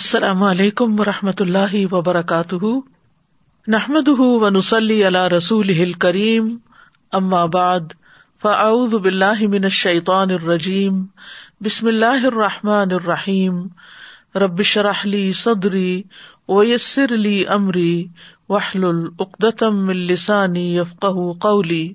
السلام علیکم و رحمۃ اللہ وبرکاتہ۔ نحمد و نسلی اللہ رسول کریم بعد، فاعوذ باللہ من الشیطان الرجیم، بسم اللہ الرحمٰن الرحیم۔ ربش رحلی صدری ویسر علی عمری وحل العقدم السانی یفق قولی۔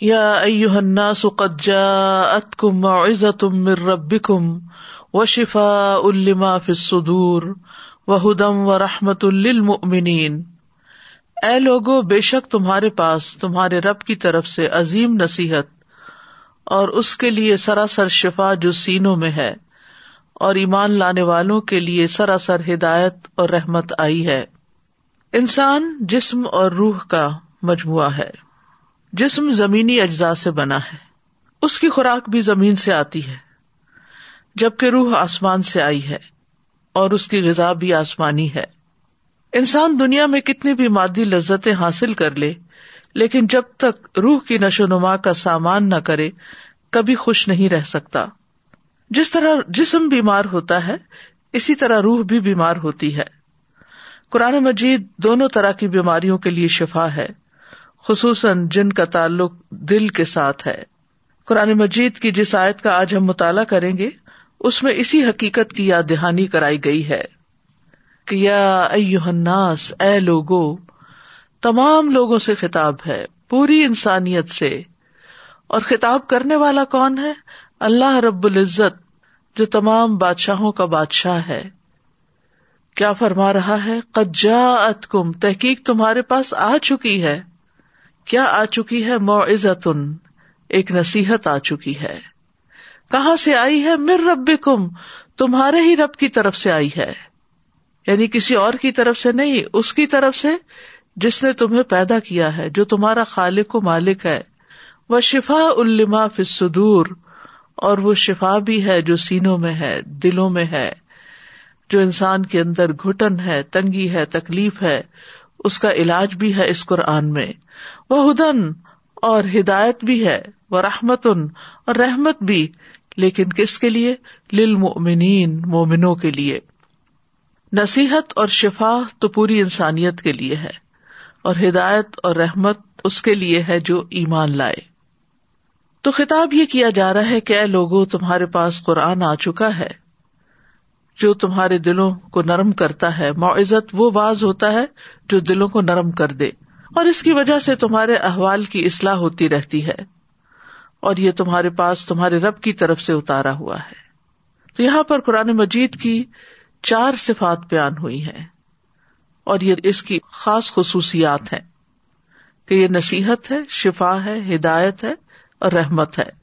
یا ایوہ الناس قد جاءتکم موعظۃ من ربکم وشفاء لما فی الصدور وہدم ورحمۃ للمؤمنین۔ اے لوگو، بے شک تمہارے پاس، تمہارے رب کی طرف سے عظیم نصیحت اور اس کے لیے سراسر شفا جو سینوں میں ہے اور ایمان لانے والوں کے لیے سراسر ہدایت اور رحمت آئی ہے۔ انسان جسم اور روح کا مجموعہ ہے۔ جسم زمینی اجزاء سے بنا ہے۔ اس کی خوراک بھی زمین سے آتی ہے، جبکہ روح آسمان سے آئی ہے اور اس کی غذا بھی آسمانی ہے۔ انسان دنیا میں کتنی بھی مادی لذتیں حاصل کر لے، لیکن جب تک روح کی نشو نما کا سامان نہ کرے، کبھی خوش نہیں رہ سکتا۔ جس طرح جسم بیمار ہوتا ہے، اسی طرح روح بھی بیمار ہوتی ہے۔ قرآن مجید دونوں طرح کی بیماریوں کے لیے شفا ہے۔ خصوصاً جن کا تعلق دل کے ساتھ ہے۔ قرآن مجید کی جس آیت کا آج ہم مطالعہ کریں گے، اس میں اسی حقیقت کی یاد دہانی کرائی گئی ہے کہ یا الناس، اے لوگو، تمام لوگوں سے خطاب ہے، پوری انسانیت سے۔ اور خطاب کرنے والا کون ہے؟ اللہ رب العزت، جو تمام بادشاہوں کا بادشاہ ہے۔ کیا فرما رہا ہے؟ قجا ات کم تحقیق تمہارے پاس آ چکی ہے۔ کیا آ چکی ہے؟ معزتن ایک نصیحت آ چکی ہے۔ کہاں سے آئی ہے؟ مر رب کم تمہارے ہی رب کی طرف سے آئی ہے۔ یعنی کسی اور کی طرف سے نہیں، اس کی طرف سے جس نے تمہیں پیدا کیا ہے، جو تمہارا خالق و مالک ہے۔ وہ شفا الما فصدور اور وہ شفا بھی ہے جو سینوں میں ہے، دلوں میں ہے۔ جو انسان کے اندر گٹن ہے، تنگی ہے، تکلیف ہے، اس کا علاج بھی ہے اس قرآن میں۔ وہ ہدن اور ہدایت بھی ہے وہ رحمت ان اور رحمت بھی، لیکن کس کے لیے؟ للمؤمنین، مومنوں کے لیے۔ نصیحت اور شفا تو پوری انسانیت کے لیے ہے، اور ہدایت اور رحمت اس کے لیے ہے جو ایمان لائے۔ تو خطاب یہ کیا جا رہا ہے کہ اے لوگوں تمہارے پاس قرآن آ چکا ہے۔ جو تمہارے دلوں کو نرم کرتا ہے، معزت وہ واز ہوتا ہے جو دلوں کو نرم کر دے۔ اور اس کی وجہ سے تمہارے احوال کی اصلاح ہوتی رہتی ہے اور یہ تمہارے پاس تمہارے رب کی طرف سے اتارا ہوا ہے۔ تو یہاں پر قرآن مجید کی چار صفات بیان ہوئی ہیں اور یہ اس کی خاص خصوصیات ہیں کہ یہ نصیحت ہے، شفا ہے، ہدایت ہے اور رحمت ہے۔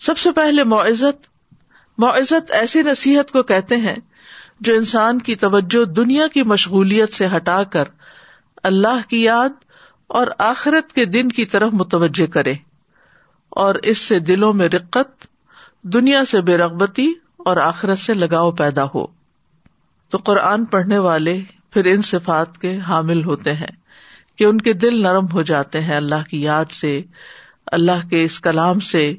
سب سے پہلے معزت معزت ایسی نصیحت کو کہتے ہیں جو انسان کی توجہ دنیا کی مشغولیت سے ہٹا کر اللہ کی یاد اور آخرت کے دن کی طرف متوجہ کرے اور اس سے دلوں میں رقت، دنیا سے بے رغبتی اور آخرت سے لگاؤ پیدا ہو۔ تو قرآن پڑھنے والے پھر ان صفات کے حامل ہوتے ہیں کہ ان کے دل نرم ہو جاتے ہیں اللہ کی یاد سے، اللہ کے اس کلام سے۔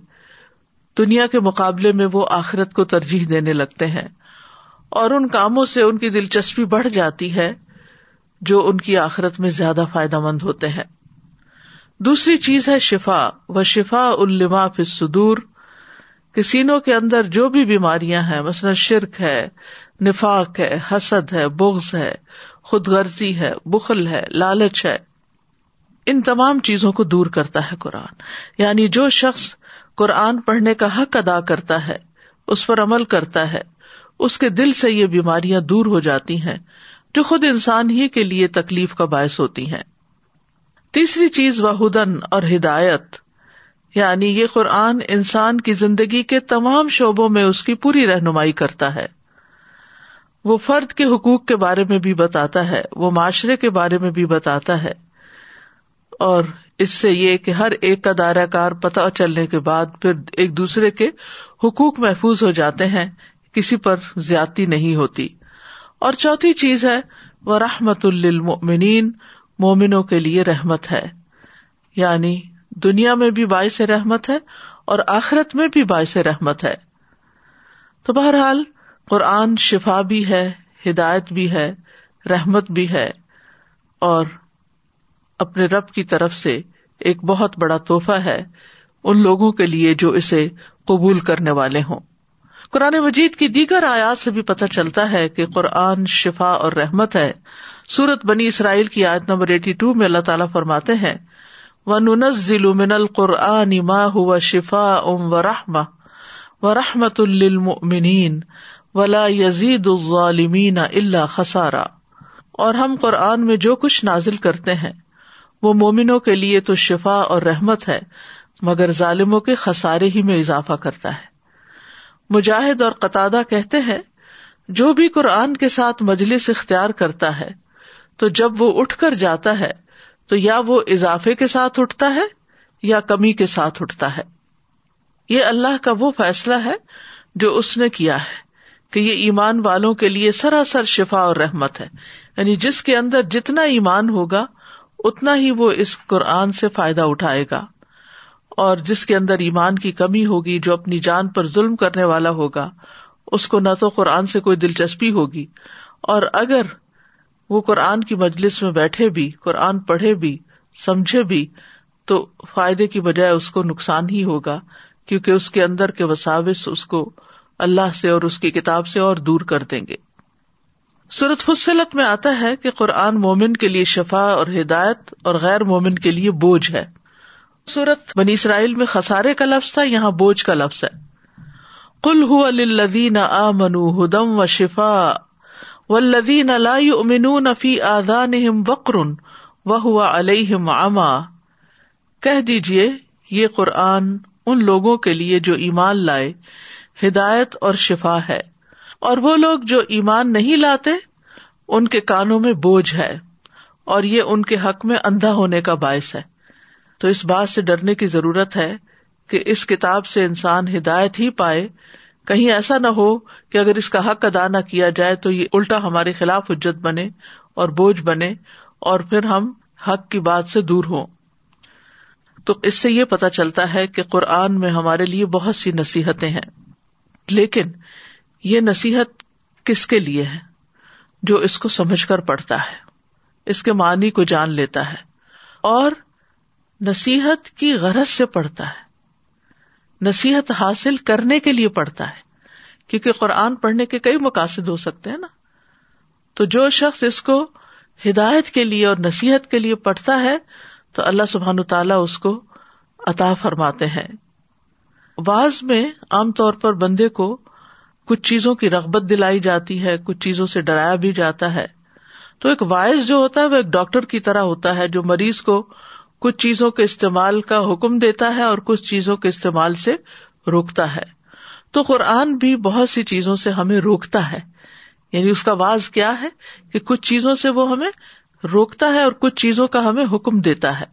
دنیا کے مقابلے میں وہ آخرت کو ترجیح دینے لگتے ہیں اور ان کاموں سے ان کی دلچسپی بڑھ جاتی ہے۔ جو ان کی آخرت میں زیادہ فائدہ مند ہوتے ہیں۔ دوسری چیز ہے شفا، و شفا الما فدور کسینوں کے اندر جو بھی بیماریاں ہیں، مثلاً شرک ہے، نفاق ہے، حسد ہے، بغض ہے خود غرضی ہے، بخل ہے، لالچ ہے، ان تمام چیزوں کو دور کرتا ہے قرآن۔ یعنی جو شخص قرآن پڑھنے کا حق ادا کرتا ہے، اس پر عمل کرتا ہے، اس کے دل سے یہ بیماریاں دور ہو جاتی ہیں۔ جو خود انسان ہی کے لیے تکلیف کا باعث ہوتی ہیں۔ تیسری چیز وہدن اور ہدایت یعنی یہ قرآن انسان کی زندگی کے تمام شعبوں میں اس کی پوری رہنمائی کرتا ہے۔ وہ فرد کے حقوق کے بارے میں بھی بتاتا ہے، وہ معاشرے کے بارے میں بھی بتاتا ہے۔ اور اس سے یہ کہ ہر ایک کا دائرہ کار پتہ چلنے کے بعد پھر ایک دوسرے کے حقوق محفوظ ہو جاتے ہیں، کسی پر زیادتی نہیں ہوتی۔ اور چوتھی چیز ہے وہ رحمت المنین مومنوں کے لیے رحمت ہے۔ یعنی دنیا میں بھی باعث رحمت ہے اور آخرت میں بھی باعث رحمت ہے۔ تو بہرحال، قرآن شفا بھی ہے، ہدایت بھی ہے، رحمت بھی ہے۔ اور اپنے رب کی طرف سے ایک بہت بڑا تحفہ ہے، ان لوگوں کے لیے جو اسے قبول کرنے والے ہوں۔ قرآن مجید کی دیگر آیات سے بھی پتہ چلتا ہے کہ قرآن شفا اور رحمت ہے۔ سورت بنی اسرائیل کی آیت نمبر ایٹی ٹو میں اللہ تعالیٰ فرماتے ہیں و ننزل من القرآن ما هو شفاء و رحمہ و رحمت للمؤمنین ولا یزید الظالمین الا خسارا۔ اور ہم قرآن میں جو کچھ نازل کرتے ہیں، وہ مومنوں کے لیے تو شفا اور رحمت ہے، مگر ظالموں کے خسارے ہی میں اضافہ کرتا ہے۔ مجاہد اور قطع کہتے ہیں، جو بھی قرآن کے ساتھ مجلس اختیار کرتا ہے، تو جب وہ اٹھ کر جاتا ہے، تو یا وہ اضافے کے ساتھ اٹھتا ہے، یا کمی کے ساتھ اٹھتا ہے۔ یہ اللہ کا وہ فیصلہ ہے جو اس نے کیا ہے کہ یہ ایمان والوں کے لیے سراسر شفا اور رحمت ہے۔ یعنی جس کے اندر جتنا ایمان ہوگا، اتنا ہی وہ اس قرآن سے فائدہ اٹھائے گا۔ اور جس کے اندر ایمان کی کمی ہوگی جو اپنی جان پر ظلم کرنے والا ہوگا، اس کو نہ تو قرآن سے کوئی دلچسپی ہوگی۔ اور اگر وہ قرآن کی مجلس میں بیٹھے بھی، قرآن پڑھے بھی، سمجھے بھی، تو فائدے کی بجائے اس کو نقصان ہی ہوگا، کیونکہ اس کے اندر کے وساوس اس کو اللہ سے اور اس کی کتاب سے اور دور کر دیں گے۔ سورت فصلت میں آتا ہے کہ قرآن مومن کے لیے شفا اور ہدایت اور غیر مومن کے لیے بوجھ ہے۔ سورت بنی اسرائیل میں خسارے کا لفظ تھا، یہاں بوجھ کا لفظ ہے۔ کل ہُ الدین آ منو ہدم و شفا ولدین لا فی آدان بکر و ہوا علیہم اما کہہ دیجیے یہ قرآن ان لوگوں کے لیے جو ایمان لائے، ہدایت اور شفا ہے۔ اور وہ لوگ جو ایمان نہیں لاتے، ان کے کانوں میں بوجھ ہے۔ اور یہ ان کے حق میں اندھا ہونے کا باعث ہے۔ تو اس بات سے ڈرنے کی ضرورت ہے کہ اس کتاب سے انسان ہدایت ہی پائے۔ کہیں ایسا نہ ہو کہ اگر اس کا حق ادا نہ کیا جائے تو یہ الٹا ہمارے خلاف اجت بنے اور بوجھ بنے اور پھر ہم حق کی بات سے دور ہوں۔ تو اس سے یہ پتا چلتا ہے کہ قرآن میں ہمارے لیے بہت سی نصیحتیں ہیں۔ لیکن یہ نصیحت کس کے لیے ہے؟ جو اس کو سمجھ کر پڑھتا ہے۔ اس کے معنی کو جان لیتا ہے۔ اور نصیحت کی غرض سے پڑھتا ہے۔ نصیحت حاصل کرنے کے لیے پڑھتا ہے۔ کیونکہ قرآن پڑھنے کے کئی مقاصد ہو سکتے ہیں نا۔ تو جو شخص اس کو ہدایت کے لیے اور نصیحت کے لیے پڑھتا ہے، تو اللہ سبحان تعالیٰ اس کو عطا فرماتے ہیں۔ بعض میں عام طور پر بندے کو کچھ چیزوں کی رغبت دلائی جاتی ہے، کچھ چیزوں سے ڈرایا بھی جاتا ہے۔ تو ایک وائز جو ہوتا ہے، وہ ایک ڈاکٹر کی طرح ہوتا ہے، جو مریض کو کچھ چیزوں کے استعمال کا حکم دیتا ہے اور کچھ چیزوں کے استعمال سے روکتا ہے۔ تو قرآن بھی بہت سی چیزوں سے ہمیں روکتا ہے۔ یعنی اس کا واز کیا ہے کہ کچھ چیزوں سے وہ ہمیں روکتا ہے اور کچھ چیزوں کا ہمیں حکم دیتا ہے۔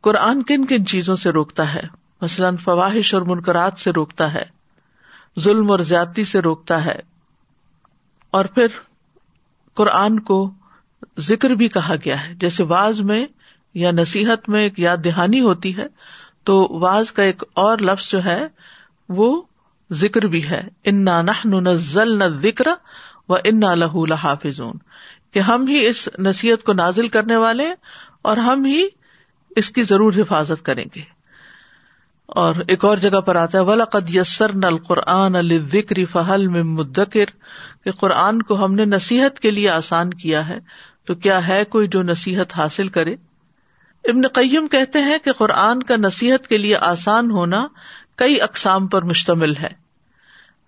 قرآن کن کن چیزوں سے روکتا ہے؟ مثلاً فواہش اور منقرات سے روکتا ہے، ظلم اور زیادتی سے روکتا ہے۔ اور پھر قرآن کو ذکر بھی کہا گیا ہے۔ جیسے واز میں یا نصیحت میں ایک یاد دہانی ہوتی ہے، تو واز کا ایک اور لفظ جو ہے، وہ ذکر بھی ہے۔ انا نہ ذل نہ ذکر و انا لہو لحافظ کہ ہم ہی اس نصیحت کو نازل کرنے والے اور ہم ہی اس کی ضرور حفاظت کریں گے۔ اور ایک اور جگہ پر آتا ہے ولاقد یسر نل قرآن الکری فہل میں مدکر۔ کہ قرآن کو ہم نے نصیحت کے لیے آسان کیا ہے، تو کیا ہے کوئی جو نصیحت حاصل کرے؟ ابن قیم کہتے ہیں کہ قرآن کا نصیحت کے لیے آسان ہونا کئی اقسام پر مشتمل ہے۔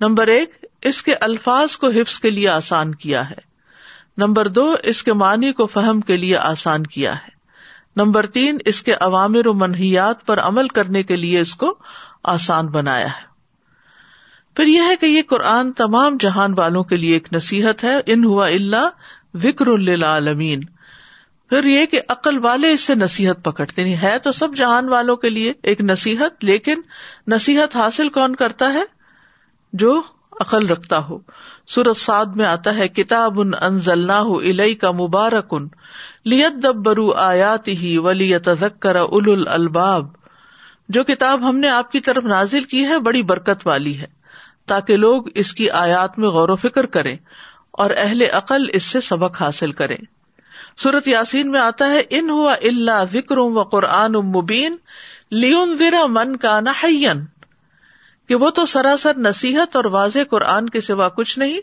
نمبر ایک، اس کے الفاظ کو حفظ کے لیے آسان کیا ہے۔ نمبر دو، اس کے معنی کو فہم کے لیے آسان کیا ہے۔ نمبر تین، اس کے عوامر و منحیات پر عمل کرنے کے لیے اس کو آسان بنایا ہے۔ پھر یہ ہے کہ یہ قرآن تمام جہان والوں کے لیے ایک نصیحت ہے۔ ان ہوا اللہ وکر اللہ پھر یہ کہ عقل والے اس سے نصیحت پکڑتے نہیں۔ ہے تو سب جہان والوں کے لیے ایک نصیحت، لیکن نصیحت حاصل کون کرتا ہے؟ جو عقل رکھتا ہو۔ سورت سعد میں آتا ہے کتاب ان انزل الئی کا مبارک ان لیت دبرو آیات ہی ولی تذکر اول الباب جو کتاب ہم نے آپ کی طرف نازل کی ہے، بڑی برکت والی ہے۔ تاکہ لوگ اس کی آیات میں غور و فکر کریں اور اہل عقل اس سے سبق حاصل کریں۔ سورت یاسین میں آتا ہے، ان ہوا اللہ ذکر و قرآن مبین لیون ذرا من کا نہ کہ وہ تو سراسر نصیحت اور واضح قرآن کے سوا کچھ نہیں،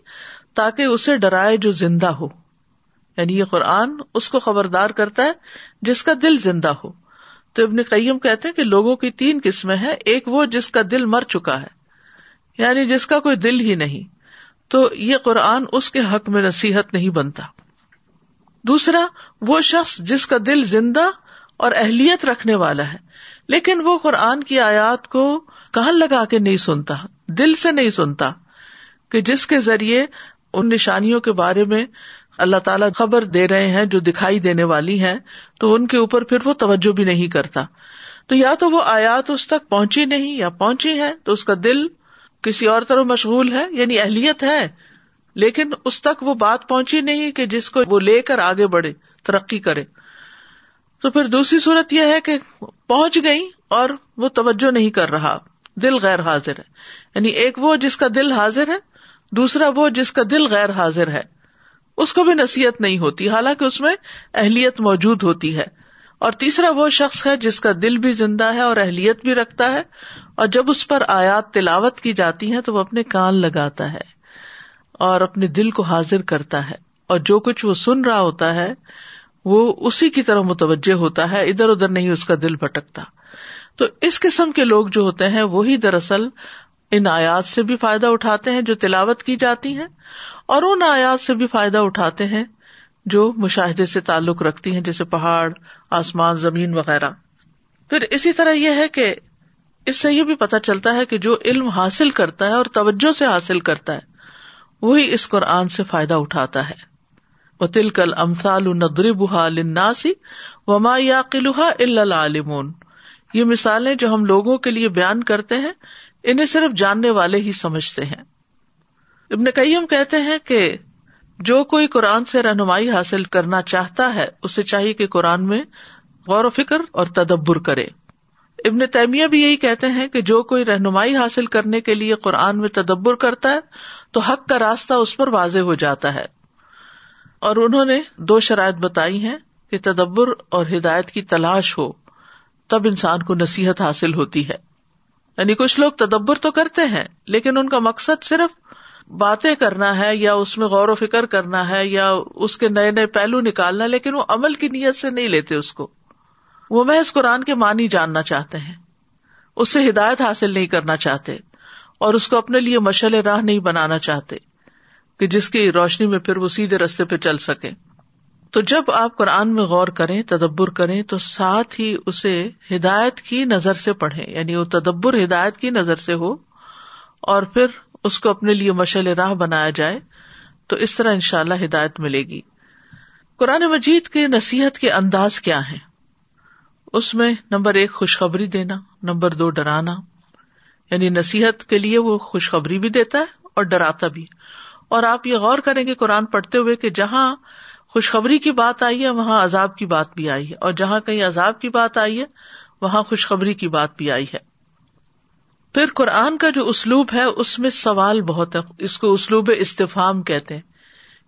تاکہ اسے ڈرائے جو زندہ ہو۔ یعنی یہ قرآن اس کو خبردار کرتا ہے جس کا دل زندہ ہو۔ تو ابن قیم کہتے ہیں کہ لوگوں کی تین قسمیں ہیں، ایک وہ جس کا دل مر چکا ہے یعنی جس کا کوئی دل ہی نہیں۔ تو یہ قرآن اس کے حق میں نصیحت نہیں بنتا۔ دوسرا، وہ شخص جس کا دل زندہ اور اہلیت رکھنے والا ہے، لیکن وہ قرآن کی آیات کو کہاں لگا کے نہیں سنتا، دل سے نہیں سنتا کہ جس کے ذریعے ان نشانیوں کے بارے میں اللہ تعالیٰ خبر دے رہے ہیں، جو دکھائی دینے والی ہیں، تو ان کے اوپر پھر وہ توجہ بھی نہیں کرتا۔ تو یا تو وہ آیات اس تک پہنچی نہیں یا پہنچی ہے تو اس کا دل کسی اور طرح مشغول ہے یعنی اہلیت ہے۔ لیکن اس تک وہ بات پہنچی نہیں کہ جس کو وہ لے کر آگے بڑھے، ترقی کرے۔ تو پھر دوسری صورت یہ ہے کہ پہنچ گئی اور وہ توجہ نہیں کر رہا۔ دل غیر حاضر ہے۔ یعنی ایک وہ جس کا دل حاضر ہے، دوسرا وہ جس کا دل غیر حاضر ہے۔ اس کو بھی نصیحت نہیں ہوتی، حالانکہ اس میں اہلیت موجود ہوتی ہے۔ اور تیسرا وہ شخص ہے جس کا دل بھی زندہ ہے اور اہلیت بھی رکھتا ہے، اور جب اس پر آیات تلاوت کی جاتی ہیں تو وہ اپنے کان لگاتا ہے۔ اور اپنے دل کو حاضر کرتا ہے اور جو کچھ وہ سن رہا ہوتا ہے، وہ اسی کی طرح متوجہ ہوتا ہے، ادھر ادھر نہیں اس کا دل بھٹکتا۔ تو اس قسم کے لوگ جو ہوتے ہیں، وہی دراصل ان آیات سے بھی فائدہ اٹھاتے ہیں جو تلاوت کی جاتی ہیں، اور ان آیات سے بھی فائدہ اٹھاتے ہیں جو مشاہدے سے تعلق رکھتی ہیں، جیسے پہاڑ، آسمان، زمین وغیرہ۔ پھر اسی طرح یہ ہے کہ اس سے یہ بھی پتا چلتا ہے کہ جو علم حاصل کرتا ہے اور توجہ سے حاصل کرتا ہے وہی اس قرآن سے فائدہ اٹھاتا ہے۔ وہ تل کل امسال بحا وما یا قلحا العالمون۔ یہ مثالیں جو ہم لوگوں کے لیے بیان کرتے ہیں، انہیں صرف جاننے والے ہی سمجھتے ہیں۔ ابن کئیم کہتے ہیں کہ جو کوئی قرآن سے رہنمائی حاصل کرنا چاہتا ہے، اسے چاہیے کہ قرآن میں غور و فکر اور تدبر کرے۔ ابن تیمیہ بھی یہی کہتے ہیں کہ جو کوئی رہنمائی حاصل کرنے کے لیے قرآن میں تدبر کرتا ہے تو حق کا راستہ اس پر واضح ہو جاتا ہے۔ اور انہوں نے دو شرائط بتائی ہیں کہ تدبر اور ہدایت کی تلاش ہو، تب انسان کو نصیحت حاصل ہوتی ہے۔ یعنی کچھ لوگ تدبر تو کرتے ہیں، لیکن ان کا مقصد صرف باتیں کرنا ہے یا اس میں غور و فکر کرنا ہے یا اس کے نئے نئے پہلو نکالنا، لیکن وہ عمل کی نیت سے نہیں لیتے اس کو۔ وہ میں اس قرآن کے معنی جاننا چاہتے ہیں، اس سے ہدایت حاصل نہیں کرنا چاہتے۔ اور اس کو اپنے لیے مشل راہ نہیں بنانا چاہتے کہ جس کی روشنی میں پھر وہ سیدھے رستے پہ چل سکے تو جب آپ قرآن میں غور کریں، تدبر کریں، تو ساتھ ہی اسے ہدایت کی نظر سے پڑھیں۔ یعنی وہ تدبر ہدایت کی نظر سے ہو اور پھر اس کو اپنے لیے مشل راہ بنایا جائے، تو اس طرح ان شاء اللہ ہدایت ملے گی۔ قرآن مجید کے نصیحت کے انداز کیا ہے اس میں نمبر ایک، خوشخبری دینا، نمبر دو، ڈرانا۔ یعنی نصیحت کے لیے وہ خوشخبری بھی دیتا ہے اور ڈراتا بھی۔ اور آپ یہ غور کریں گے قرآن پڑھتے ہوئے کہ جہاں خوشخبری کی بات آئی ہے، وہاں عذاب کی بات بھی آئی ہے۔ اور جہاں کہیں عذاب کی بات آئی ہے، وہاں خوشخبری کی بات بھی آئی ہے۔ پھر قرآن کا جو اسلوب ہے، اس میں سوال بہت ہے۔ اس کو اسلوب استفام کہتے ہیں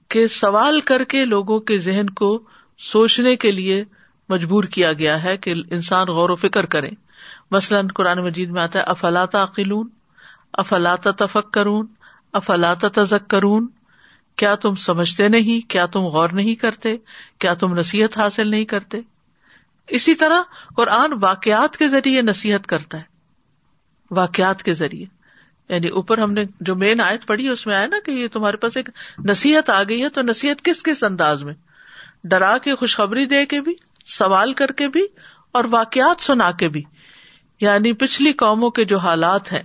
کہ سوال کر کے لوگوں کے ذہن کو سوچنے کے لیے مجبور کیا گیا ہے کہ انسان غور و فکر کرے۔ مثلاً قرآن مجید میں آتا ہے افلاط عقلون افلاط تفک کرون افلاط تزک کرون کیا تم سمجھتے نہیں، کیا تم غور نہیں کرتے، کیا تم نصیحت حاصل نہیں کرتے؟ اسی طرح قرآن واقعات کے ذریعے نصیحت کرتا ہے، واقعات کے ذریعے۔ یعنی اوپر ہم نے جو مین آیت پڑھی، اس میں آیا نا کہ یہ تمہارے پاس ایک نصیحت آ گئی ہے، تو نصیحت کس کس انداز میں؟ ڈرا کے، خوشخبری دے کے بھی، سوال کر کے بھی، اور واقعات سنا کے بھی۔ یعنی پچھلی قوموں کے جو حالات ہیں۔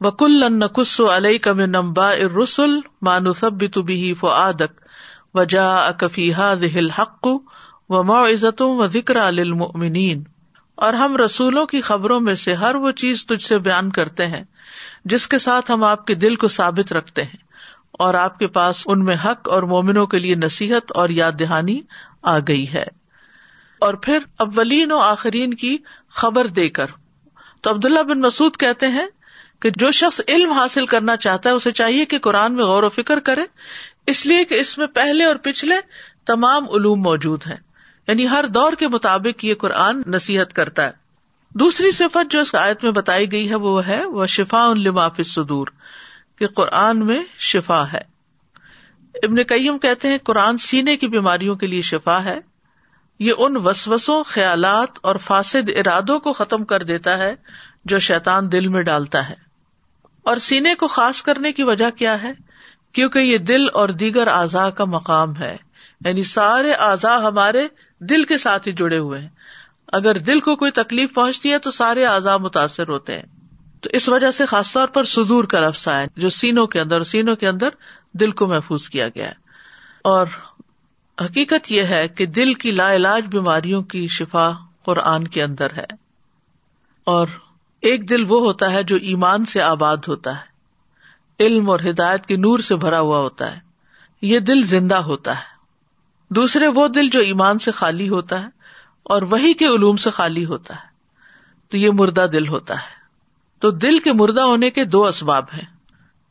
وکل نقص علیہ کم نمبا ارسل مانوسب بھی فعادک وجا اکفیحا دہل حق و معزتوں و ذکر المؤمنین اور ہم رسولوں کی خبروں میں سے ہر وہ چیز تجھ سے بیان کرتے ہیں، جس کے ساتھ ہم آپ کے دل کو ثابت رکھتے ہیں۔ اور آپ کے پاس ان میں حق اور مومنوں کے لیے نصیحت اور یاد دہانی آ گئی ہے۔ اور پھر اولین و آخرین کی خبر دے کر۔ تو عبداللہ بن مسعد کہتے ہیں کہ جو شخص علم حاصل کرنا چاہتا ہے، اسے چاہیے کہ قرآن میں غور و فکر کرے۔ اس لیے کہ اس میں پہلے اور پچھلے تمام علوم موجود ہیں۔ یعنی ہر دور کے مطابق یہ قرآن نصیحت کرتا ہے۔ دوسری صفت جو اس آیت میں بتائی گئی ہے، وہ ہے، وہ شفا ان لماف صدور کہ قرآن میں شفا ہے۔ ابن کئیم کہتے ہیں، قرآن سینے کی بیماریوں کے لیے شفا ہے۔ یہ ان وسوسوں، خیالات اور فاسد ارادوں کو ختم کر دیتا ہے جو شیطان دل میں ڈالتا ہے۔ اور سینے کو خاص کرنے کی وجہ کیا ہے؟ کیونکہ یہ دل اور دیگر اعضاء کا مقام ہے۔ یعنی سارے اعضاء ہمارے دل کے ساتھ ہی جڑے ہوئے ہیں۔ اگر دل کو کوئی تکلیف پہنچتی ہے تو سارے اعضاء متاثر ہوتے ہیں۔ تو اس وجہ سے خاص طور پر سدور کا لفظ آئے جو سینوں کے اندر، سینوں کے اندر دل کو محفوظ کیا گیا ہے۔ اور حقیقت یہ ہے کہ دل کی لا علاج بیماریوں کی شفا قرآن کے اندر ہے۔ اور ایک دل وہ ہوتا ہے جو ایمان سے آباد ہوتا ہے۔ علم اور ہدایت کے نور سے بھرا ہوا ہوتا ہے۔ یہ دل زندہ ہوتا ہے۔ دوسرے وہ دل جو ایمان سے خالی ہوتا ہے اور وہی کے علوم سے خالی ہوتا ہے۔ تو یہ مردہ دل ہوتا ہے۔ تو دل کے مردہ ہونے کے دو اسباب ہیں۔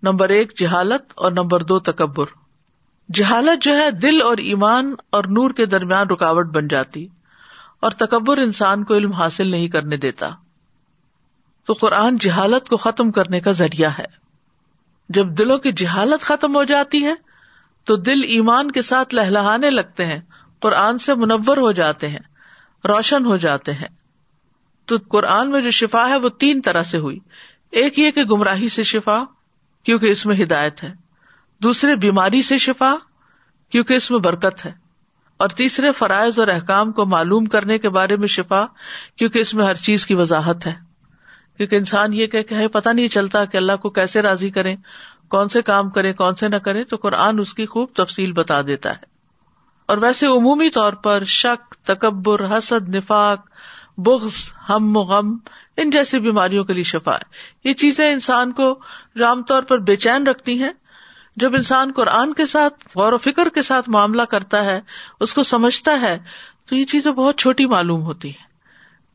نمبر ایک جہالت اور نمبر دو تکبر۔ جہالت جو ہے دل اور ایمان اور نور کے درمیان رکاوٹ بن جاتی اور تکبر انسان کو علم حاصل نہیں کرنے دیتا۔ تو قرآن جہالت کو ختم کرنے کا ذریعہ ہے۔ جب دلوں کی جہالت ختم ہو جاتی ہے، تو دل ایمان کے ساتھ لہلانے لگتے ہیں، قرآن سے منور ہو جاتے ہیں، روشن ہو جاتے ہیں۔ تو قرآن میں جو شفا ہے، وہ تین طرح سے ہوئی۔ ایک یہ کہ گمراہی سے شفا، کیونکہ اس میں ہدایت ہے۔ دوسرے بیماری سے شفا، کیونکہ اس میں برکت ہے۔ اور تیسرے فرائض اور احکام کو معلوم کرنے کے بارے میں شفا، کیونکہ اس میں ہر چیز کی وضاحت ہے۔ کیونکہ انسان یہ کہ پتا نہیں چلتا کہ اللہ کو کیسے راضی کرے کون سے کام کرے کون سے نہ کرے تو قرآن اس کی خوب تفصیل بتا دیتا ہے۔ اور ویسے عمومی طور پر شک، تکبر، حسد، نفاق، بغض، ہم غم، ان جیسی بیماریوں کے لیے شفا ہے۔ یہ چیزیں انسان کو عام طور پر بے چین رکھتی ہیں جب انسان قرآن کے ساتھ، غور و فکر کے ساتھ معاملہ کرتا ہے، اس کو سمجھتا ہے، تو یہ چیزیں بہت چھوٹی معلوم ہوتی ہیں۔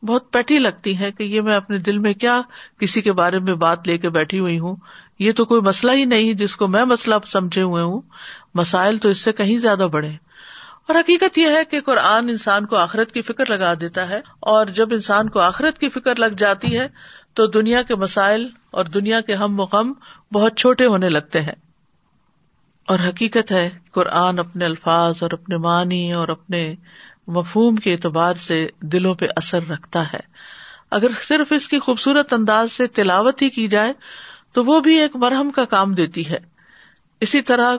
بہت پیٹی لگتی ہے کہ یہ میں اپنے دل میں کیا کسی کے بارے میں بات لے کے بیٹھی ہوئی ہوں۔ یہ تو کوئی مسئلہ ہی نہیں جس کو میں مسئلہ سمجھے ہوئے ہوں۔ مسائل تو اس سے کہیں زیادہ بڑے اور حقیقت یہ ہے کہ قرآن انسان کو آخرت کی فکر لگا دیتا ہے۔ اور جب انسان کو آخرت کی فکر لگ جاتی ہے، تو دنیا کے مسائل اور دنیا کے ہم مقم بہت چھوٹے ہونے لگتے ہیں۔ اور حقیقت ہے قرآن اپنے الفاظ اور اپنے معنی اور اپنے مفہوم کے اعتبار سے دلوں پہ اثر رکھتا ہے۔ اگر صرف اس کی خوبصورت انداز سے تلاوت ہی کی جائے، تو وہ بھی ایک مرہم کا کام دیتی ہے۔ اسی طرح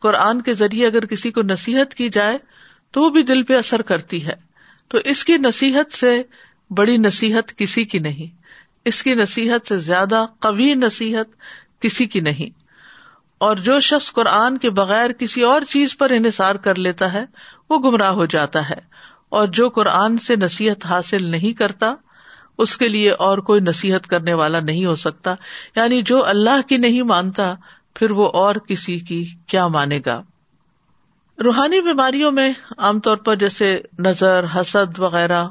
قرآن کے ذریعے اگر کسی کو نصیحت کی جائے، تو وہ بھی دل پہ اثر کرتی ہے۔ تو اس کی نصیحت سے بڑی نصیحت کسی کی نہیں۔ اس کی نصیحت سے زیادہ قوی نصیحت کسی کی نہیں۔ اور جو شخص قرآن کے بغیر کسی اور چیز پر انحصار کر لیتا ہے، وہ گمراہ ہو جاتا ہے۔ اور جو قرآن سے نصیحت حاصل نہیں کرتا، اس کے لیے اور کوئی نصیحت کرنے والا نہیں ہو سکتا۔ یعنی جو اللہ کی نہیں مانتا، پھر وہ اور کسی کی کیا مانے گا؟ روحانی بیماریوں میں عام طور پر جیسے نظر، حسد وغیرہ،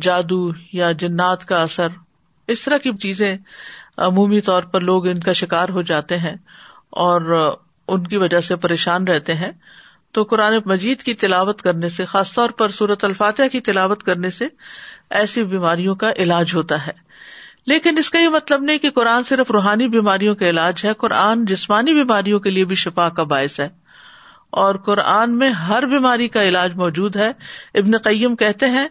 جادو یا جنات کا اثر، اس طرح کی چیزیں عمومی طور پر لوگ ان کا شکار ہو جاتے ہیں۔ اور ان کی وجہ سے پریشان رہتے ہیں۔ تو قرآن مجید کی تلاوت کرنے سے، خاص طور پر صورت الفاتح کی تلاوت کرنے سے ایسی بیماریوں کا علاج ہوتا ہے۔ لیکن اس کا یہ مطلب نہیں کہ قرآن صرف روحانی بیماریوں کا علاج ہے، قرآن جسمانی بیماریوں کے لیے بھی شفا کا باعث ہے۔ اور قرآن میں ہر بیماری کا علاج موجود ہے۔ ابن قیم کہتے ہیں،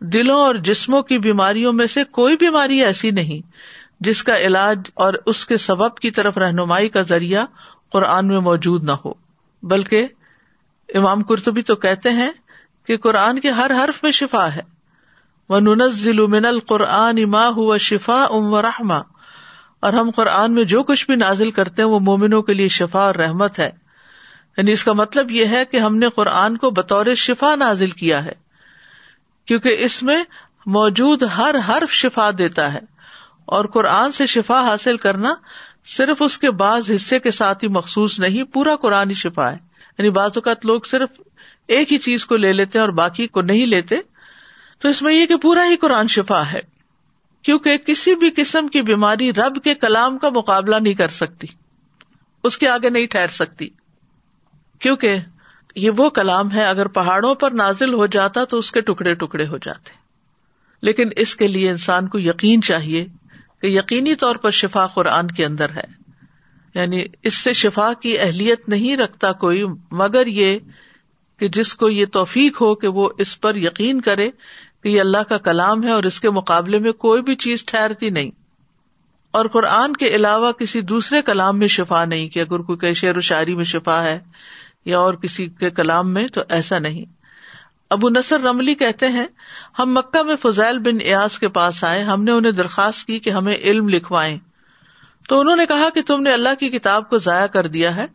دلوں اور جسموں کی بیماریوں میں سے کوئی بیماری ایسی نہیں۔ جس کا علاج اور اس کے سبب کی طرف رہنمائی کا ذریعہ قرآن میں موجود نہ ہو۔ بلکہ امام کرتبی تو کہتے ہیں کہ قرآن کے ہر حرف میں شفا ہے۔ وہ ننزل من القرآن ما ہوا شفا ام و رحما اور ہم قرآن میں جو کچھ بھی نازل کرتے ہیں وہ مومنوں کے لیے شفا اور رحمت ہے۔ یعنی اس کا مطلب یہ ہے کہ ہم نے قرآن کو بطور شفا نازل کیا ہے۔ کیونکہ اس میں موجود ہر حرف شفا دیتا ہے۔ اور قرآن سے شفا حاصل کرنا صرف اس کے بعض حصے کے ساتھ ہی مخصوص نہیں، پورا قرآن ہی شفا ہے۔ یعنی بعض اوقات لوگ صرف ایک ہی چیز کو لے لیتے اور باقی کو نہیں لیتے۔ تو اس میں یہ کہ پورا ہی قرآن شفا ہے۔ کیونکہ کسی بھی قسم کی بیماری رب کے کلام کا مقابلہ نہیں کر سکتی۔ اس کے آگے نہیں ٹھہر سکتی۔ کیونکہ یہ وہ کلام ہے، اگر پہاڑوں پر نازل ہو جاتا تو اس کے ٹکڑے ٹکڑے ہو جاتے۔ لیکن اس کے لیے انسان کو یقین چاہیے کہ یقینی طور پر شفا قرآن کے اندر ہے۔ یعنی اس سے شفا کی اہلیت نہیں رکھتا کوئی، مگر یہ کہ جس کو یہ توفیق ہو کہ وہ اس پر یقین کرے کہ یہ اللہ کا کلام ہے اور اس کے مقابلے میں کوئی بھی چیز ٹھہرتی نہیں۔ اور قرآن کے علاوہ کسی دوسرے کلام میں شفا نہیں، کہ اگر کوئی شعر و شاعری میں شفا ہے یا اور کسی کے کلام میں، تو ایسا نہیں۔ ابو نصر رملی کہتے ہیں، ہم مکہ میں فضیل بن ایاز کے پاس آئے، ہم نے انہیں درخواست کی کہ ہمیں علم لکھوائے تو انہوں نے کہا کہ تم نے اللہ کی کتاب کو ضائع کر دیا ہے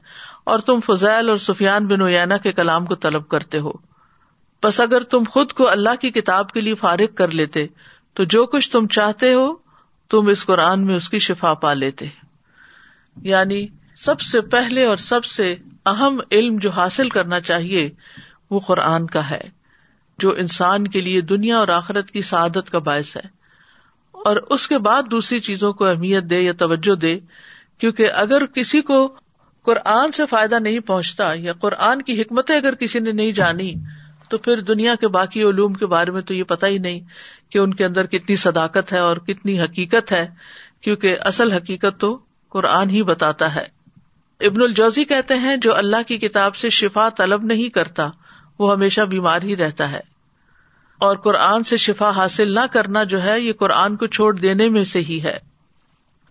اور تم فضیل اور سفیان بن اوینا کے کلام کو طلب کرتے ہو۔ بس اگر تم خود کو اللہ کی کتاب کے لیے فارغ کر لیتے، تو جو کچھ تم چاہتے ہو، تم اس قرآن میں اس کی شفا پا لیتے۔ یعنی سب سے پہلے اور سب سے اہم علم جو حاصل کرنا چاہیے، وہ قرآن کا ہے۔ جو انسان کے لیے دنیا اور آخرت کی سعادت کا باعث ہے۔ اور اس کے بعد دوسری چیزوں کو اہمیت دے یا توجہ دے، کیونکہ اگر کسی کو قرآن سے فائدہ نہیں پہنچتا یا قرآن کی حکمتیں اگر کسی نے نہیں جانی، تو پھر دنیا کے باقی علوم کے بارے میں تو یہ پتا ہی نہیں کہ ان کے اندر کتنی صداقت ہے اور کتنی حقیقت ہے، کیونکہ اصل حقیقت تو قرآن ہی بتاتا ہے۔ ابن الجوزی کہتے ہیں، جو اللہ کی کتاب سے شفا طلب نہیں کرتا وہ ہمیشہ بیمار ہی رہتا ہے۔ اور قرآن سے شفا حاصل نہ کرنا جو ہے، یہ قرآن کو چھوڑ دینے میں سے ہی ہے۔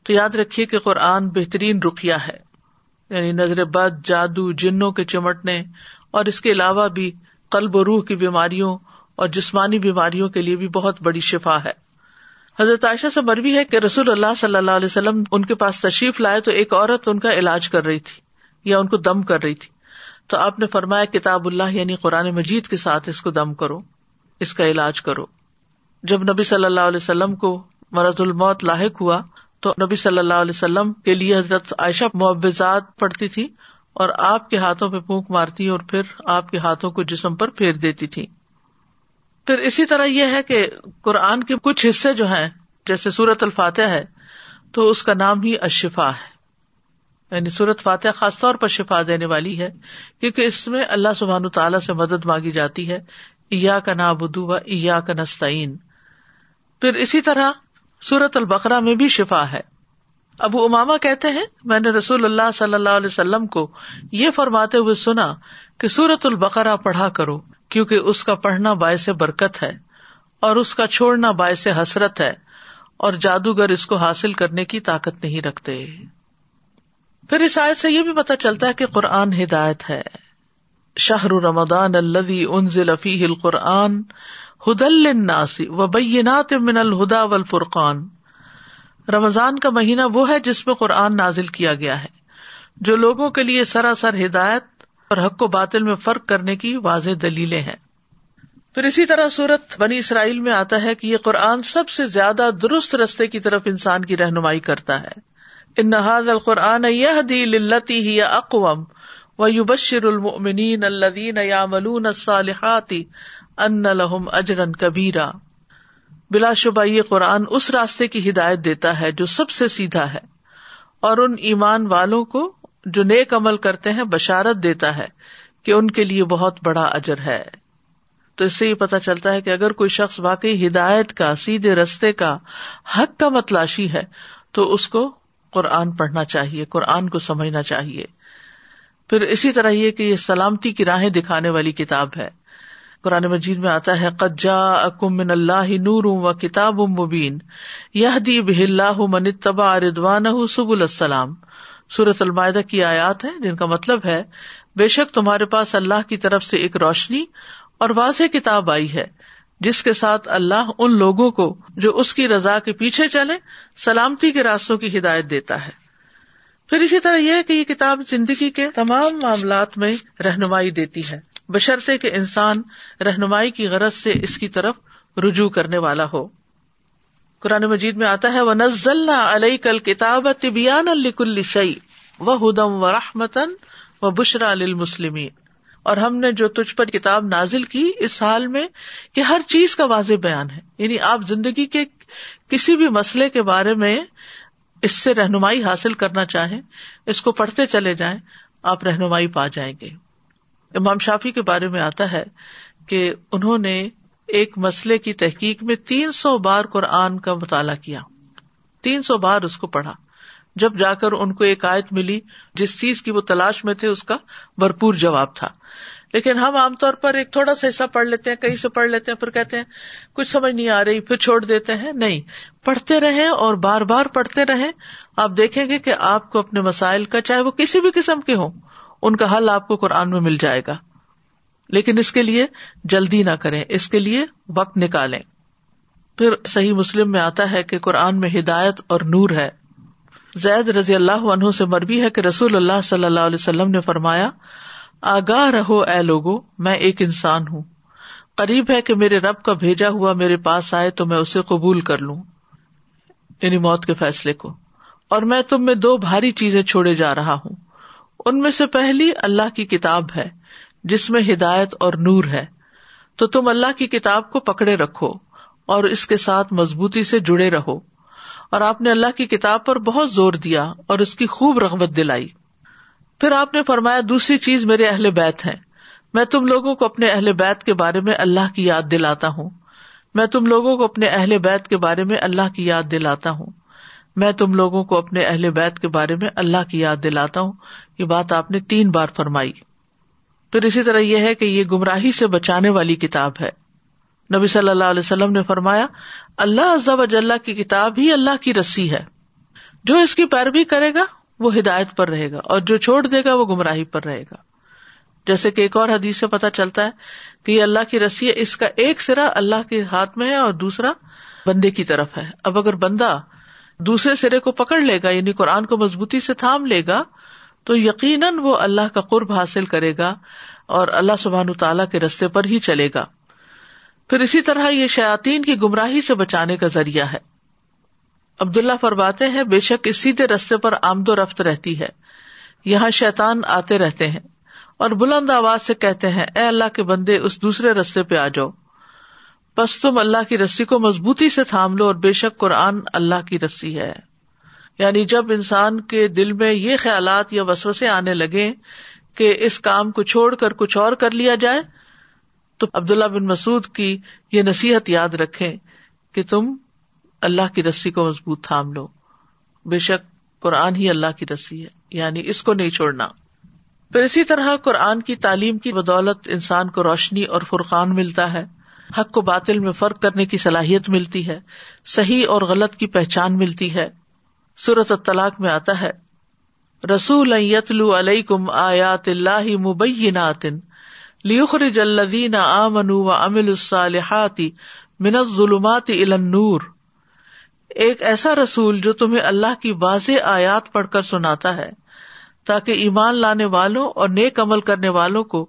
تو یاد رکھیے کہ قرآن بہترین رخیا ہے۔ یعنی نظر بد، جادو، جنوں کے چمٹنے، اور اس کے علاوہ بھی قلب و روح کی بیماریوں اور جسمانی بیماریوں کے لیے بھی بہت بڑی شفا ہے۔ حضرت عائشہ سے مروی ہے کہ رسول اللہ صلی اللہ علیہ وسلم ان کے پاس تشریف لائے تو ایک عورت ان کا علاج کر رہی تھی یا ان کو دم کر رہی تھی۔ تو آپ نے فرمایا کتاب اللہ یعنی قرآن مجید کے ساتھ اس کو دم کرو، اس کا علاج کرو۔ جب نبی صلی اللہ علیہ وسلم کو مرض الموت لاحق ہوا، تو نبی صلی اللہ علیہ وسلم کے لیے حضرت عائشہ معوضات پڑتی تھی اور آپ کے ہاتھوں پہ پونک مارتی اور پھر آپ کے ہاتھوں کو جسم پر پھیر دیتی تھی۔ پھر اسی طرح یہ ہے کہ قرآن کے کچھ حصے جو ہیں، جیسے سورت الفاتح ہے، تو اس کا نام ہی اشفا ہے۔ یعنی سورت فاتح خاص طور پر شفا دینے والی ہے، کیونکہ اس میں اللہ سبحان تعالیٰ سے مدد مانگی جاتی ہے ایا کا نا بدو و ایا کا نستعین۔ پھر اسی طرح سورت البقرا میں بھی شفا ہے۔ ابو اماما کہتے ہیں، میں نے رسول اللہ صلی اللہ علیہ وسلم کو یہ فرماتے ہوئے سنا کہ سورت البقرا پڑھا کرو، کیونکہ اس کا پڑھنا باعث برکت ہے اور اس کا چھوڑنا باعث حسرت ہے اور جادوگر اس کو حاصل کرنے کی طاقت نہیں رکھتے۔ پھر اس آیت سے یہ بھی پتا چلتا ہے کہ قرآن ہدایت ہے۔ شاہر رمضان الدی انزل فیہ القرآن ہدل الناسی و من الہدا والفرقان۔ رمضان کا مہینہ وہ ہے جس میں قرآن نازل کیا گیا ہے، جو لوگوں کے لیے سراسر ہدایت اور حق و باطل میں فرق کرنے کی واضح دلیلیں ہیں۔ پھر اسی طرح صورت بنی اسرائیل میں آتا ہے کہ یہ قرآن سب سے زیادہ درست رستے کی طرف انسان کی رہنمائی کرتا ہے۔ ان القرآن یہ دل لتی ہی اقوام و یو بشر المنین الدین یاملون ان لہم اجرن کبیرا بلا شبہ یہ قرآن اس راستے کی ہدایت دیتا ہے جو سب سے سیدھا ہے۔ اور ان ایمان والوں کو جو نیک عمل کرتے ہیں بشارت دیتا ہے کہ ان کے لیے بہت بڑا اجر ہے۔ تو اس سے یہ پتا چلتا ہے کہ اگر کوئی شخص واقعی ہدایت کا، سیدھے رستے کا حق کا متلاشی ہے، تو اس کو قرآن پڑھنا چاہیے، قرآن کو سمجھنا چاہیے۔ پھر اسی طرح یہ کہ یہ سلامتی کی راہیں دکھانے والی کتاب ہے۔ قرآن مجید میں آتا ہے قجا اکم من اللہ نور و کتاب مبین یہ دی بہ من تبا ردوان سب السلام۔ سورت المائدہ کی آیات ہے جن کا مطلب ہے، بے شک تمہارے پاس اللہ کی طرف سے ایک روشنی اور واضح کتاب آئی ہے۔ جس کے ساتھ اللہ ان لوگوں کو جو اس کی رضا کے پیچھے چلے، سلامتی کے راستوں کی ہدایت دیتا ہے۔ پھر اسی طرح یہ ہے کہ یہ کتاب زندگی کے تمام معاملات میں رہنمائی دیتی ہے۔ بشرطے کے انسان رہنمائی کی غرض سے اس کی طرف رجوع کرنے والا ہو۔ قرآن مجید میں آتا ہے وہ نزل علیہ کل کتاب طبیان الکل شعی و ہدم و رحمتن و بشرا المسلمین اور ہم نے جو تجھ پر کتاب نازل کی اس حال میں کہ ہر چیز کا واضح بیان ہے۔ یعنی آپ زندگی کے کسی بھی مسئلے کے بارے میں اس سے رہنمائی حاصل کرنا چاہیں، اس کو پڑھتے چلے جائیں، آپ رہنمائی پا جائیں گے۔ امام شافی کے بارے میں آتا ہے کہ انہوں نے ایک مسئلے کی تحقیق میں تین سو بار قرآن کا مطالعہ کیا۔ تین سو بار اس کو پڑھا۔ جب جا کر ان کو ایک آیت ملی جس چیز کی وہ تلاش میں تھے، اس کا بھرپور جواب تھا۔ لیکن ہم عام طور پر ایک تھوڑا سا حصہ پڑھ لیتے ہیں، کہیں سے پڑھ لیتے ہیں، پھر کہتے ہیں، کچھ سمجھ نہیں آ رہی، پھر چھوڑ دیتے ہیں۔ نہیں، پڑھتے رہے اور بار بار پڑھتے رہے آپ دیکھیں گے کہ آپ کو اپنے مسائل کا، چاہے وہ کسی بھی قسم کے ہوں، ان کا حل آپ کو قرآن میں مل جائے گا۔ لیکن اس کے لیے جلدی نہ کریں، اس کے لیے وقت نکالیں۔ پھر صحیح مسلم میں آتا ہے کہ قرآن میں ہدایت اور نور ہے۔ زید رضی اللہ عنہ سے مربی ہے کہ رسول اللہ صلی اللہ علیہ وسلم نے فرمایا، آگاہ رہو اے لوگو، میں ایک انسان ہوں۔ قریب ہے کہ میرے رب کا بھیجا ہوا میرے پاس آئے تو میں اسے قبول کر لوں۔ یعنی موت کے فیصلے کو۔ اور میں تم میں دو بھاری چیزیں چھوڑے جا رہا ہوں۔ ان میں سے پہلی اللہ کی کتاب ہے، جس میں ہدایت اور نور ہے۔ تو تم اللہ کی کتاب کو پکڑے رکھو اور اس کے ساتھ مضبوطی سے جڑے رہو۔ اور آپ نے اللہ کی کتاب پر بہت زور دیا اور اس کی خوب رغبت دلائی۔ پھر آپ نے فرمایا، دوسری چیز میرے اہل بیت ہے میں تم لوگوں کو اپنے اہل بیت کے بارے میں اللہ کی یاد دلاتا ہوں۔ میں تم لوگوں کو اپنے اہل بیت کے بارے میں اللہ کی یاد دلاتا ہوں۔ میں تم لوگوں کو اپنے اہل بیت کے بارے میں اللہ کی یاد دلاتا ہوں۔ یہ بات آپ نے تین بار فرمائی۔ پھر اسی طرح یہ ہے کہ یہ گمراہی سے بچانے والی کتاب ہے۔ نبی صلی اللہ علیہ وسلم نے فرمایا، اللہ عزب اجلّہ کی کتاب ہی اللہ کی رسی ہے۔ جو اس کی پیروی کرے گا، وہ ہدایت پر رہے گا، اور جو چھوڑ دے گا، وہ گمراہی پر رہے گا۔ جیسے کہ ایک اور حدیث سے پتا چلتا ہے کہ یہ اللہ کی رسی ہے، اس کا ایک سرا اللہ کے ہاتھ میں ہے اور دوسرا بندے کی طرف ہے۔ اب اگر بندہ دوسرے سرے کو پکڑ لے گا یعنی قرآن کو مضبوطی سے تھام لے گا، تو یقیناً وہ اللہ کا قرب حاصل کرے گا اور اللہ سبحان تعالیٰ کے رستے پر ہی چلے گا۔ پھر اسی طرح یہ شاطین کی گمراہی سے بچانے کا ذریعہ ہے۔ عبداللہ فرماتے ہیں، بے شک اس سیدھے رستے پر آمد و رفت رہتی ہے۔ یہاں شیتان آتے رہتے ہیں اور بلند آواز سے کہتے ہیں، اے اللہ کے بندے، اس دوسرے رستے پہ آ جاؤ۔ بس تم اللہ کی رسی کو مضبوطی سے تھام لو اور بے شک قرآن اللہ کی رسی ہے۔ یعنی جب انسان کے دل میں یہ خیالات یا وسوسے آنے لگے کہ اس کام کو چھوڑ کر کچھ اور کر لیا جائے تو عبداللہ بن مسعد کی یہ نصیحت یاد رکھے کہ تم اللہ کی رسی کو مضبوط تھام لو۔ بے شک قرآن ہی اللہ کی رسی ہے یعنی اس کو نہیں چھوڑنا۔ پھر اسی طرح قرآن کی تعلیم کی بدولت انسان کو روشنی اور فرقان ملتا ہے۔ حق کو باطل میں فرق کرنے کی صلاحیت ملتی ہے۔ صحیح اور غلط کی پہچان ملتی ہے۔ صورت الطلاق میں آتا ہے رسول یتلو علیہ کم آیات اللہ مبینات لیخرج الذین آمنوا وعملوا الصالحات من الظلمات الى النور۔ ایک ایسا رسول جو تمہیں اللہ کی واضح آیات پڑھ کر سناتا ہے، تاکہ ایمان لانے والوں اور نیک عمل کرنے والوں کو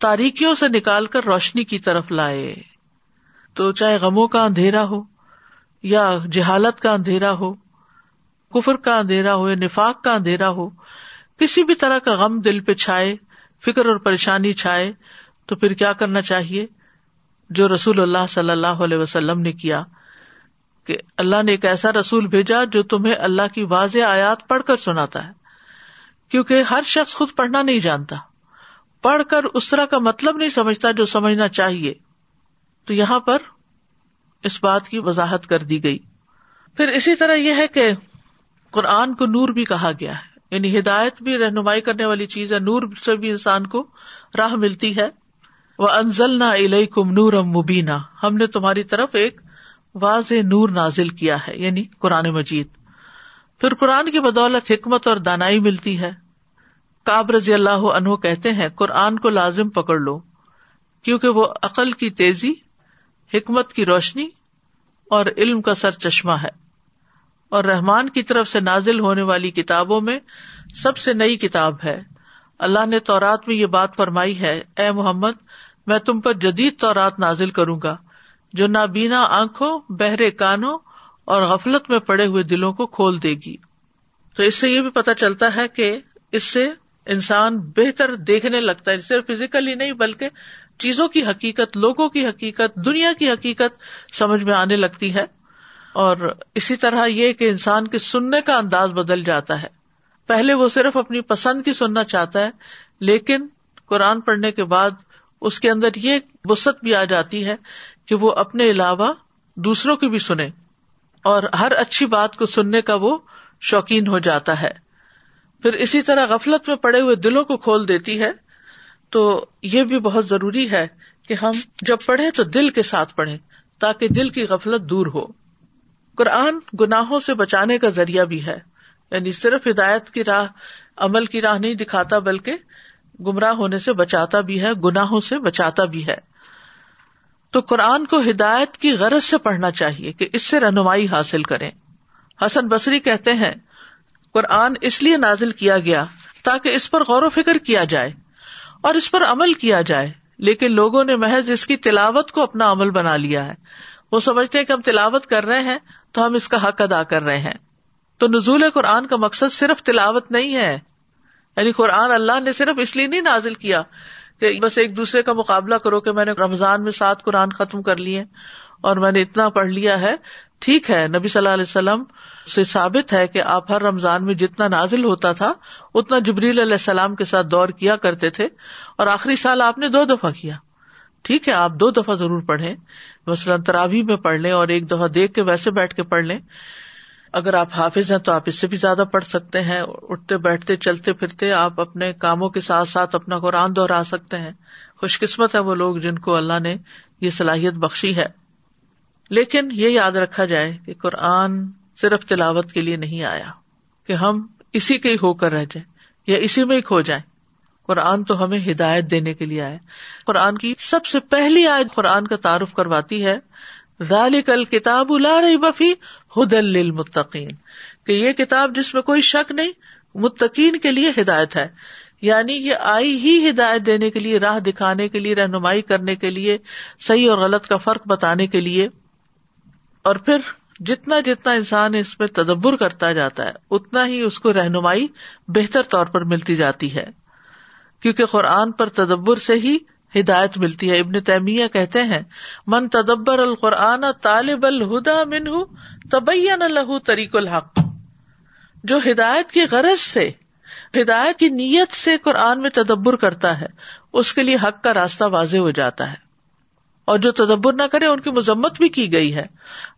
تاریکیوں سے نکال کر روشنی کی طرف لائے۔ تو چاہے غموں کا اندھیرا ہو یا جہالت کا اندھیرا ہو، کفر کا اندھیرا ہو یا نفاق کا اندھیرا ہو، کسی بھی طرح کا غم دل پہ چھائے فکر اور پریشانی چھائے تو پھر کیا کرنا چاہیے؟ جو رسول اللہ صلی اللہ علیہ وسلم نے کیا کہ اللہ نے ایک ایسا رسول بھیجا جو تمہیں اللہ کی واضح آیات پڑھ کر سناتا ہے۔ کیونکہ ہر شخص خود پڑھنا نہیں جانتا۔ پڑھ کر اس طرح کا مطلب نہیں سمجھتا جو سمجھنا چاہیے۔ تو یہاں پر اس بات کی وضاحت کر دی گئی۔ پھر اسی طرح یہ ہے کہ قرآن کو نور بھی کہا گیا ہے۔ یعنی ہدایت بھی، رہنمائی کرنے والی چیز ہے، نور سے بھی انسان کو راہ ملتی ہے۔ وہ انزل نہ علیہ کم نور مبینہ ہم نے تمہاری طرف ایک واضح نور نازل کیا ہے یعنی قرآن مجید۔ پھر قرآن کی بدولت حکمت اور دانائی ملتی ہے۔ کاب رضی اللہ عنہ کہتے ہیں، قرآن کو لازم پکڑ لو، کیونکہ وہ عقل کی تیزی، حکمت کی روشنی اور علم کا سر چشمہ ہے۔ اور رحمان کی طرف سے نازل ہونے والی کتابوں میں سب سے نئی کتاب ہے۔ اللہ نے تورات میں یہ بات فرمائی ہے، اے محمد، میں تم پر جدید تورات نازل کروں گا، جو نابینا آنکھوں، بہرے کانوں اور غفلت میں پڑے ہوئے دلوں کو کھول دے گی۔ تو اس سے یہ بھی پتا چلتا ہے کہ اس سے انسان بہتر دیکھنے لگتا ہے، صرف فزیکلی نہیں، بلکہ چیزوں کی حقیقت، لوگوں کی حقیقت، دنیا کی حقیقت سمجھ میں آنے لگتی ہے۔ اور اسی طرح یہ کہ انسان کے سننے کا انداز بدل جاتا ہے۔ پہلے وہ صرف اپنی پسند کی سننا چاہتا ہے، لیکن قرآن پڑھنے کے بعد اس کے اندر یہ وسط بھی آ جاتی ہے کہ وہ اپنے علاوہ دوسروں کی بھی سنے اور ہر اچھی بات کو سننے کا وہ شوقین ہو جاتا ہے۔ پھر اسی طرح غفلت میں پڑے ہوئے دلوں کو کھول دیتی ہے، تو یہ بھی بہت ضروری ہے کہ ہم جب پڑھے تو دل کے ساتھ پڑھیں تاکہ دل کی غفلت دور ہو۔ قرآن گناہوں سے بچانے کا ذریعہ بھی ہے۔ یعنی صرف ہدایت کی راہ، عمل کی راہ نہیں دکھاتا، بلکہ گمراہ ہونے سے بچاتا بھی ہے، گناہوں سے بچاتا بھی ہے۔ تو قرآن کو ہدایت کی غرض سے پڑھنا چاہیے کہ اس سے رہنمائی حاصل کریں۔ حسن بصری کہتے ہیں، قرآن اس لیے نازل کیا گیا تاکہ اس پر غور و فکر کیا جائے اور اس پر عمل کیا جائے۔ لیکن لوگوں نے محض اس کی تلاوت کو اپنا عمل بنا لیا ہے۔ وہ سمجھتے ہیں کہ ہم تلاوت کر رہے ہیں تو ہم اس کا حق ادا کر رہے ہیں۔ تو نزول قرآن کا مقصد صرف تلاوت نہیں ہے۔ یعنی قرآن اللہ نے صرف اس لیے نہیں نازل کیا کہ بس ایک دوسرے کا مقابلہ کرو کہ میں نے رمضان میں سات قرآن ختم کر لیے اور میں نے اتنا پڑھ لیا ہے۔ ٹھیک ہے، نبی صلی اللہ علیہ وسلم سے ثابت ہے کہ آپ ہر رمضان میں جتنا نازل ہوتا تھا، اتنا جبریل علیہ السلام کے ساتھ دور کیا کرتے تھے۔ اور آخری سال آپ نے دو دفعہ کیا۔ ٹھیک ہے، آپ دو دفعہ ضرور پڑھیں۔ مثلاً تراوی میں پڑھ لیں اور ایک دفعہ دیکھ کے ویسے بیٹھ کے پڑھ لیں۔ اگر آپ حافظ ہیں تو آپ اس سے بھی زیادہ پڑھ سکتے ہیں۔ اٹھتے، بیٹھتے، چلتے، پھرتے آپ اپنے کاموں کے ساتھ ساتھ اپنا قرآن دوہرا سکتے ہیں۔ خوش قسمت ہے وہ لوگ جن کو اللہ نے یہ صلاحیت بخشی ہے۔ لیکن یہ یاد رکھا جائے کہ قرآن صرف تلاوت کے لیے نہیں آیا، کہ ہم اسی کے ہی ہو کر رہ جائیں یا اسی میں ہی کھو جائیں۔ قرآن تو ہمیں ہدایت دینے کے لیے آئے۔ قرآن کی سب سے پہلی آج قرآن کا تعارف کرواتی ہے۔ کل کتاب بفی ہد المتقین کہ یہ کتاب جس میں کوئی شک نہیں، متقین کے لیے ہدایت ہے۔ یعنی یہ آئی ہی ہدایت دینے کے لیے، راہ دکھانے کے لیے، رہنمائی کرنے کے لیے، صحیح اور غلط کا فرق بتانے کے لیے۔ اور پھر جتنا جتنا انسان اس میں تدبر کرتا جاتا ہے، اتنا ہی اس کو رہنمائی بہتر طور پر ملتی جاتی ہے۔ کیونکہ قرآن پر تدبر سے ہی ہدایت ملتی ہے۔ ابن تیمیہ کہتے ہیں، من تدبر القرآن طالب الہدا من تبین لہو طریق الحق. جو ہدایت کی غرض سے، ہدایت کی نیت سے قرآن میں تدبر کرتا ہے، اس کے لیے حق کا راستہ واضح ہو جاتا ہے۔ اور جو تدبر نہ کرے، ان کی مذمت بھی کی گئی ہے۔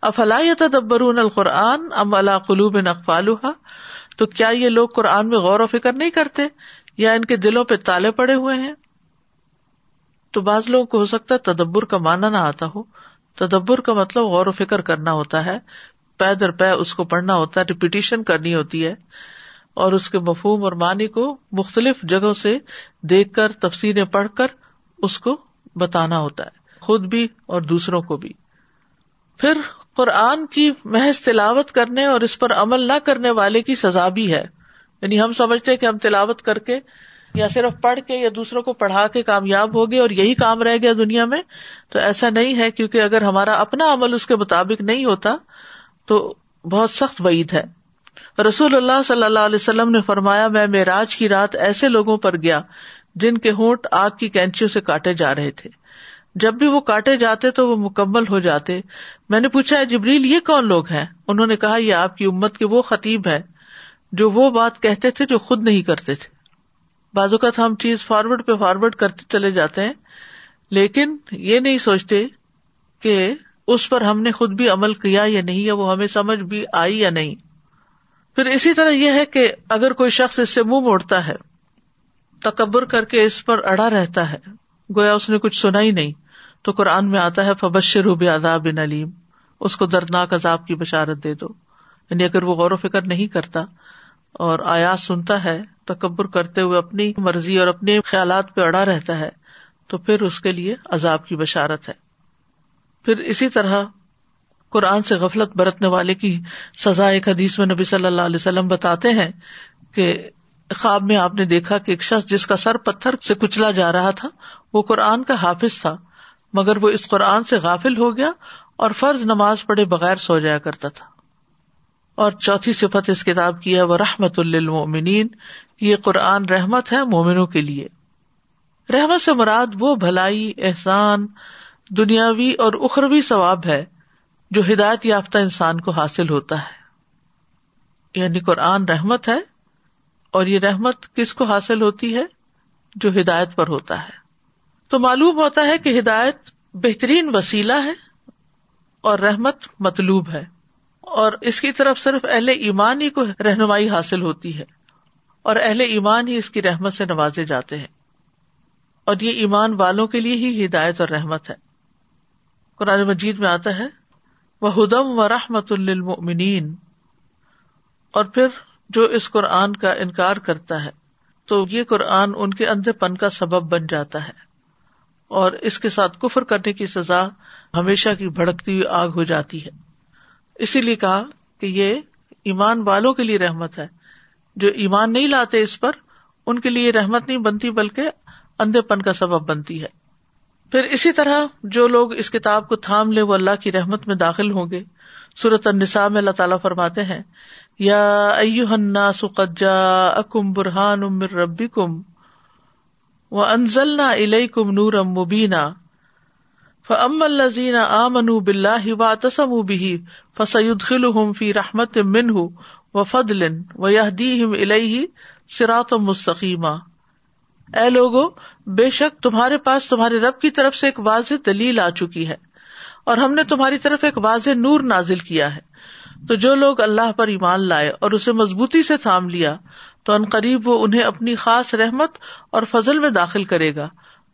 افلا تدبر القرآن ام اللہ قلوب اقفالحا تو کیا یہ لوگ قرآن میں غور و فکر نہیں کرتے؟ یا ان کے دلوں پہ تالے پڑے ہوئے ہیں؟ تو بعض لوگوں کو ہو سکتا ہے تدبر کا مانا نہ آتا ہو۔ تدبر کا مطلب غور و فکر کرنا ہوتا ہے۔ پے در پے اس کو پڑھنا ہوتا ہے ریپیٹیشن کرنی ہوتی ہے۔ اور اس کے مفہوم اور معنی کو مختلف جگہوں سے دیکھ کر تفصیلیں پڑھ کر اس کو بتانا ہوتا ہے۔ خود بھی اور دوسروں کو بھی۔ پھر قرآن کی محض تلاوت کرنے اور اس پر عمل نہ کرنے والے کی سزا بھی ہے۔ یعنی ہم سمجھتے کہ ہم تلاوت کر کے یا صرف پڑھ کے یا دوسروں کو پڑھا کے کامیاب ہو گئے اور یہی کام رہ گیا دنیا میں، تو ایسا نہیں ہے کیونکہ اگر ہمارا اپنا عمل اس کے مطابق نہیں ہوتا تو بہت سخت وعید ہے۔ رسول اللہ صلی اللہ علیہ وسلم نے فرمایا، میں میراج کی رات ایسے لوگوں پر گیا جن کے ہونٹ آگ کی کینچیوں سے کاٹے جا رہے تھے۔ جب بھی وہ کاٹے جاتے تو وہ مکمل ہو جاتے۔ میں نے پوچھا جبریل، یہ کون لوگ ہیں؟ انہوں نے کہا، یہ آپ کی امت کے وہ خطیب ہے جو وہ بات کہتے تھے جو خود نہیں کرتے تھے۔ بازو کا ہم چیز فارورڈ پہ فارورڈ کرتے چلے جاتے ہیں، لیکن یہ نہیں سوچتے کہ اس پر ہم نے خود بھی عمل کیا یا نہیں، یا وہ ہمیں سمجھ بھی آئی یا نہیں۔ پھر اسی طرح یہ ہے کہ اگر کوئی شخص اس سے منہ مو موڑتا ہے، تکبر کر کے اس پر اڑا رہتا ہے، گویا اس نے کچھ سنا ہی نہیں، تو قرآن میں آتا ہے فبشر بے عذاب نلیم اس کو دردناک عذاب کی بشارت دے دو۔ یعنی اگر وہ غور و فکر نہیں کرتا اور آیات سنتا ہے، تکبر کرتے ہوئے اپنی مرضی اور اپنے خیالات پہ اڑا رہتا ہے، تو پھر اس کے لیے عذاب کی بشارت ہے۔ پھر اسی طرح قرآن سے غفلت برتنے والے کی سزا ایک حدیث میں نبی صلی اللہ علیہ وسلم بتاتے ہیں کہ خواب میں آپ نے دیکھا کہ ایک شخص جس کا سر پتھر سے کچلا جا رہا تھا، وہ قرآن کا حافظ تھا، مگر وہ اس قرآن سے غافل ہو گیا اور فرض نماز پڑھے بغیر سو جایا کرتا تھا۔ اور چوتھی صفت اس کتاب کی ہے وہ رحمت للمؤمنین یہ قرآن رحمت ہے مومنوں کے لیے۔ رحمت سے مراد وہ بھلائی، احسان، دنیاوی اور اخروی ثواب ہے جو ہدایت یافتہ انسان کو حاصل ہوتا ہے۔ یعنی قرآن رحمت ہے اور یہ رحمت کس کو حاصل ہوتی ہے؟ جو ہدایت پر ہوتا ہے۔ تو معلوم ہوتا ہے کہ ہدایت بہترین وسیلہ ہے اور رحمت مطلوب ہے۔ اور اس کی طرف صرف اہل ایمان ہی کو رہنمائی حاصل ہوتی ہے اور اہل ایمان ہی اس کی رحمت سے نوازے جاتے ہیں اور یہ ایمان والوں کے لیے ہی ہدایت اور رحمت ہے۔ قرآن مجید میں آتا ہے وہ ہدم و رحمت المنین اور پھر جو اس قرآن کا انکار کرتا ہے، تو یہ قرآن ان کے اندھے پن کا سبب بن جاتا ہے۔ اور اس کے ساتھ کفر کرنے کی سزا ہمیشہ کی بھڑکتی ہوئی آگ ہو جاتی ہے۔ اسی لیے کہا کہ یہ ایمان والوں کے لیے رحمت ہے۔ جو ایمان نہیں لاتے اس پر، ان کے لیے رحمت نہیں بنتی، بلکہ اندھے پن کا سبب بنتی ہے۔ پھر اسی طرح جو لوگ اس کتاب کو تھام لے وہ اللہ کی رحمت میں داخل ہوں گے۔ صورت النساء میں اللہ تعالیٰ فرماتے ہیں، یا الناس قد جاءکم برہان من ربکم وانزلنا الیکم نورا مبینا۔ فعم الزین آ فاما الذین آمنوا باللہ واعتصموا به فسيدخلهم في رحمت من و منه وفضل ويهديهم الیہ صراطا مستقیما اے لوگو، بے شک تمہارے پاس تمہارے رب کی طرف سے ایک واضح دلیل آ چکی ہے، اور ہم نے تمہاری طرف ایک واضح نور نازل کیا ہے۔ تو جو لوگ اللہ پر ایمان لائے اور اسے مضبوطی سے تھام لیا، تو ان قریب وہ انہیں اپنی خاص رحمت اور فضل میں داخل کرے گا،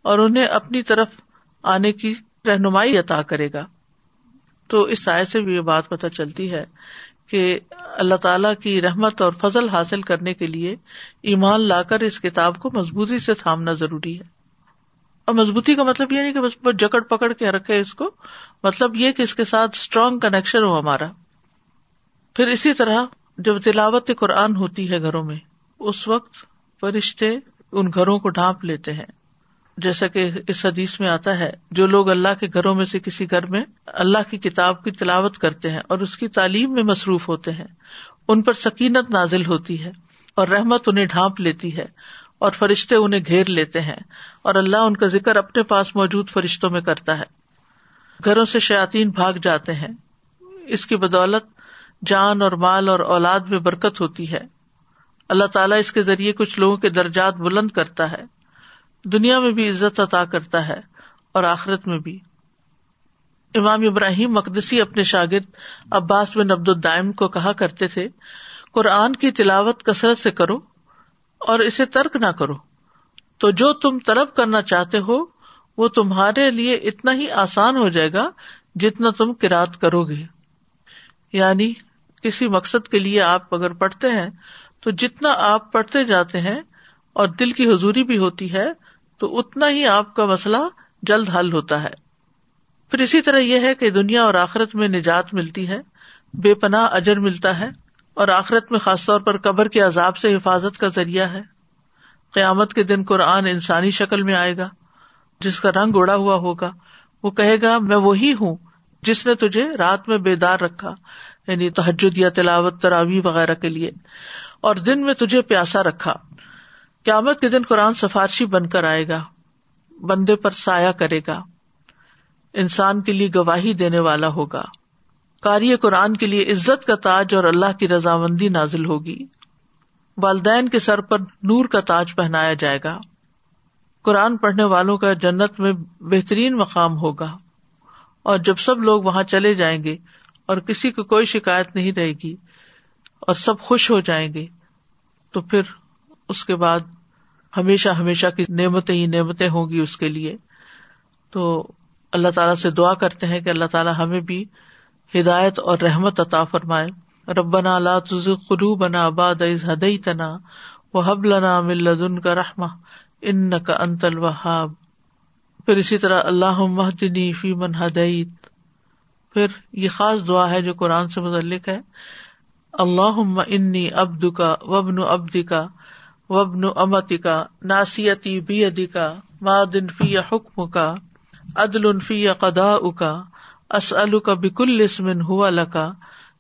اور انہیں اپنی طرف آنے کی رہنمائی عطا کرے گا۔ تو اس سائے سے بھی یہ بات پتہ چلتی ہے کہ اللہ تعالیٰ کی رحمت اور فضل حاصل کرنے کے لیے ایمان لا کر اس کتاب کو مضبوطی سے تھامنا ضروری ہے۔ اور مضبوطی کا مطلب یہ نہیں کہ بس جکڑ پکڑ کے رکھے اس کو مطلب یہ کہ اس کے ساتھ اسٹرانگ کنیکشن ہو ہمارا۔ پھر اسی طرح جب تلاوت قرآن ہوتی ہے گھروں میں، اس وقت فرشتے ان گھروں کو ڈھانپ لیتے ہیں۔ جیسا کہ اس حدیث میں آتا ہے، جو لوگ اللہ کے گھروں میں سے کسی گھر میں اللہ کی کتاب کی تلاوت کرتے ہیں اور اس کی تعلیم میں مصروف ہوتے ہیں، ان پر سکینت نازل ہوتی ہے اور رحمت انہیں ڈھانپ لیتی ہے اور فرشتے انہیں گھیر لیتے ہیں اور اللہ ان کا ذکر اپنے پاس موجود فرشتوں میں کرتا ہے۔ گھروں سے شاطین بھاگ جاتے ہیں۔ اس کی بدولت جان اور مال اور اولاد میں برکت ہوتی ہے۔ اللہ تعالیٰ اس کے ذریعے کچھ لوگوں کے درجات بلند کرتا ہے۔ دنیا میں بھی عزت عطا کرتا ہے اور آخرت میں بھی۔ امام ابراہیم مقدسی اپنے شاگرد عباس بن عبد الدائم کو کہا کرتے تھے، قرآن کی تلاوت کثرت سے کرو اور اسے ترک نہ کرو۔ تو جو تم طلب کرنا چاہتے ہو، وہ تمہارے لیے اتنا ہی آسان ہو جائے گا جتنا تم کراط کرو گے۔ یعنی کسی مقصد کے لیے آپ اگر پڑھتے ہیں، تو جتنا آپ پڑھتے جاتے ہیں اور دل کی حضوری بھی ہوتی ہے تو اتنا ہی آپ کا مسئلہ جلد حل ہوتا ہے۔ پھر اسی طرح یہ ہے کہ دنیا اور آخرت میں نجات ملتی ہے، بے پناہ اجر ملتا ہے، اور آخرت میں خاص طور پر قبر کے عذاب سے حفاظت کا ذریعہ ہے۔ قیامت کے دن قرآن انسانی شکل میں آئے گا، جس کا رنگ اڑا ہوا ہوگا۔ وہ کہے گا، میں وہی ہوں جس نے تجھے رات میں بیدار رکھا یعنی تحجد یا تلاوت تراوی وغیرہ کے لیے، اور دن میں تجھے پیاسا رکھا۔ قیامت کے دن قرآن سفارشی بن کر آئے گا، بندے پر سایہ کرے گا، انسان کے لیے گواہی دینے والا ہوگا۔ کاری قرآن کے لیے عزت کا تاج اور اللہ کی رضامندی نازل ہوگی۔ والدین کے سر پر نور کا تاج پہنایا جائے گا۔ قرآن پڑھنے والوں کا جنت میں بہترین مقام ہوگا۔ اور جب سب لوگ وہاں چلے جائیں گے اور کسی کو کوئی شکایت نہیں رہے گی اور سب خوش ہو جائیں گے، تو پھر اس کے بعد ہمیشہ ہمیشہ کی نعمتیں ہی نعمتیں ہوں گی اس کے لیے۔ تو اللہ تعالیٰ سے دعا کرتے ہیں کہ اللہ تعالیٰ ہمیں بھی ہدایت اور رحمت عطا فرمائے۔ ربنا لا تزغ قلوبنا بعد إذ هديتنا وهب لنا من لدنك رحمة إنك أنت الوهاب پھر اسی طرح اللہ مہدنی فی من ہدعت پھر یہ خاص دعا ہے جو قرآن سے متعلق ہے۔ اللہ انی ابد کا وبن ابدی کا وبن امتی کا ناسیتی بی ادی کا مادن فی حکم کا عدل فی قدا کا اسل کا بکل اسمن ہوا لکا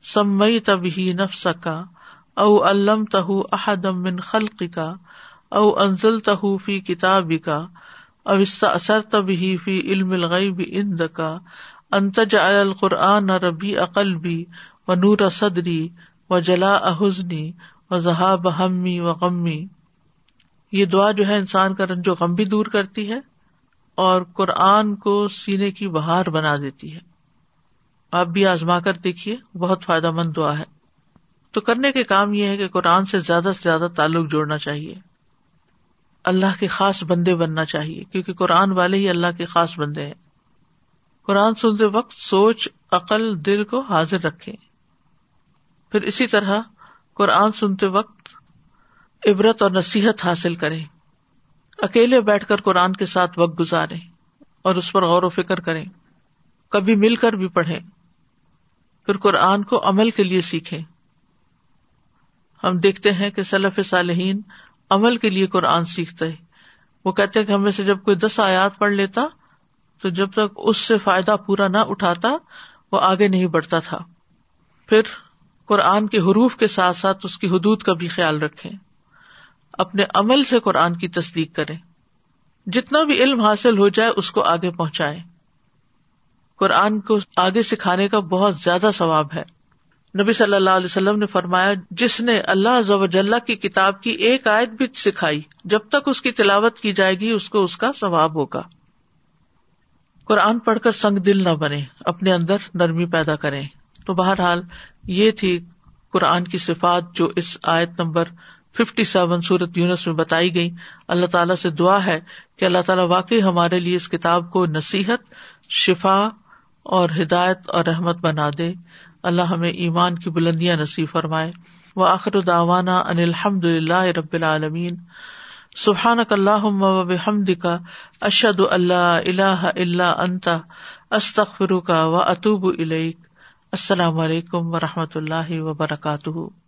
سمئی تبھی نفس کا او علم تہ احدم من خلق کا او انزل تہ فی کتاب کا او اثر تبھی فی علم الغیب اند کا انتج القرآن ربی اقلبی و نور صدری و جلا احزنی و ذہاب ہمی و غمی۔ یہ دعا جو ہے انسان کا رنج و غم بھی دور کرتی ہے اور قرآن کو سینے کی بہار بنا دیتی ہے۔ آپ بھی آزما کر دیکھیے، بہت فائدہ مند دعا ہے۔ تو کرنے کے کام یہ ہے کہ قرآن سے زیادہ سے زیادہ تعلق جوڑنا چاہیے۔ اللہ کے خاص بندے بننا چاہیے، کیونکہ قرآن والے ہی اللہ کے خاص بندے ہیں۔ قرآن سنتے وقت سوچ، عقل، دل کو حاضر رکھے پھر اسی طرح قرآن سنتے وقت عبرت اور نصیحت حاصل کریں۔ اکیلے بیٹھ کر قرآن کے ساتھ وقت گزارے اور اس پر غور و فکر کریں۔ کبھی مل کر بھی پڑھیں۔ پھر قرآن کو عمل کے لیے سیکھیں۔ ہم دیکھتے ہیں کہ سلف صالحین عمل کے لیے قرآن سیکھتے وہ کہتے کہ ہمیں سے جب کوئی دس آیات پڑھ لیتا، تو جب تک اس سے فائدہ پورا نہ اٹھاتا، وہ آگے نہیں بڑھتا تھا۔ پھر قرآن کے حروف کے ساتھ ساتھ اس کی حدود کا بھی خیال رکھے اپنے عمل سے قرآن کی تصدیق کرے۔ جتنا بھی علم حاصل ہو جائے، اس کو آگے پہنچائے۔ قرآن کو آگے سکھانے کا بہت زیادہ ثواب ہے۔ نبی صلی اللہ علیہ وسلم نے فرمایا، جس نے اللہ کی کتاب کی ایک آیت بھی سکھائی، جب تک اس کی تلاوت کی جائے گی، اس کو اس کا ثواب ہوگا۔ قرآن پڑھ کر سنگ دل نہ بنے، اپنے اندر نرمی پیدا کرے تو بہرحال، یہ تھی قرآن کی صفات جو اس آیت نمبر ففٹی سیون سورت یونس میں بتائی گئی۔ اللہ تعالیٰ سے دعا ہے کہ اللہ تعالیٰ واقعی ہمارے لیے اس کتاب کو نصیحت، شفا اور ہدایت اور رحمت بنا دے۔ اللہ ہمیں ایمان کی بلندیاں نصیب فرمائے۔ وہ آخر داوانا ان الحمد اللہ رب العالمین۔ سبحان اللہ حمد کا اشد اللہ اللہ اللہ انتا استخر کا و اطوب السلام علیکم و رحمۃ اللہ وبرکاتہ۔